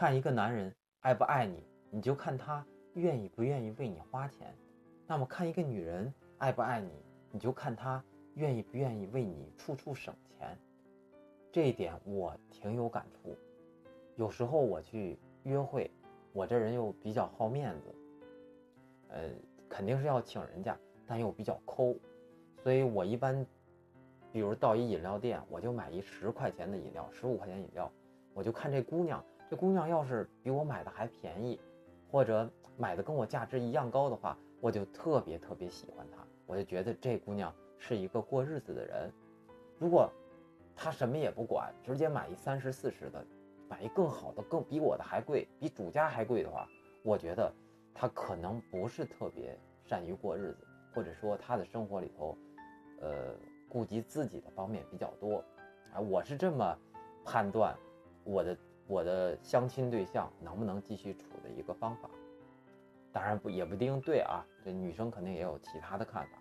看一个男人爱不爱你，你就看他愿意不愿意为你花钱；那么看一个女人爱不爱你，你就看他愿意不愿意为你处处省钱。这一点我挺有感触。有时候我去约会，我这人又比较好面子，呃，肯定是要请人家，但又比较抠，所以我一般，比如到一饮料店，我就买一十块钱的饮料，十五块钱饮料，我就看这姑娘，这姑娘要是比我买的还便宜，或者买的跟我价值一样高的话，我就特别特别喜欢她，我就觉得这姑娘是一个过日子的人。如果她什么也不管，直接买一三十四十的。买一更好的，更比我的还贵，比主家还贵的话，我觉得她可能不是特别善于过日子，或者说她的生活里头，呃，顾及自己的方面比较多，啊，我是这么判断我的我的相亲对象能不能继续处的一个方法。当然不也不一定对啊，这女生肯定也有其他的看法。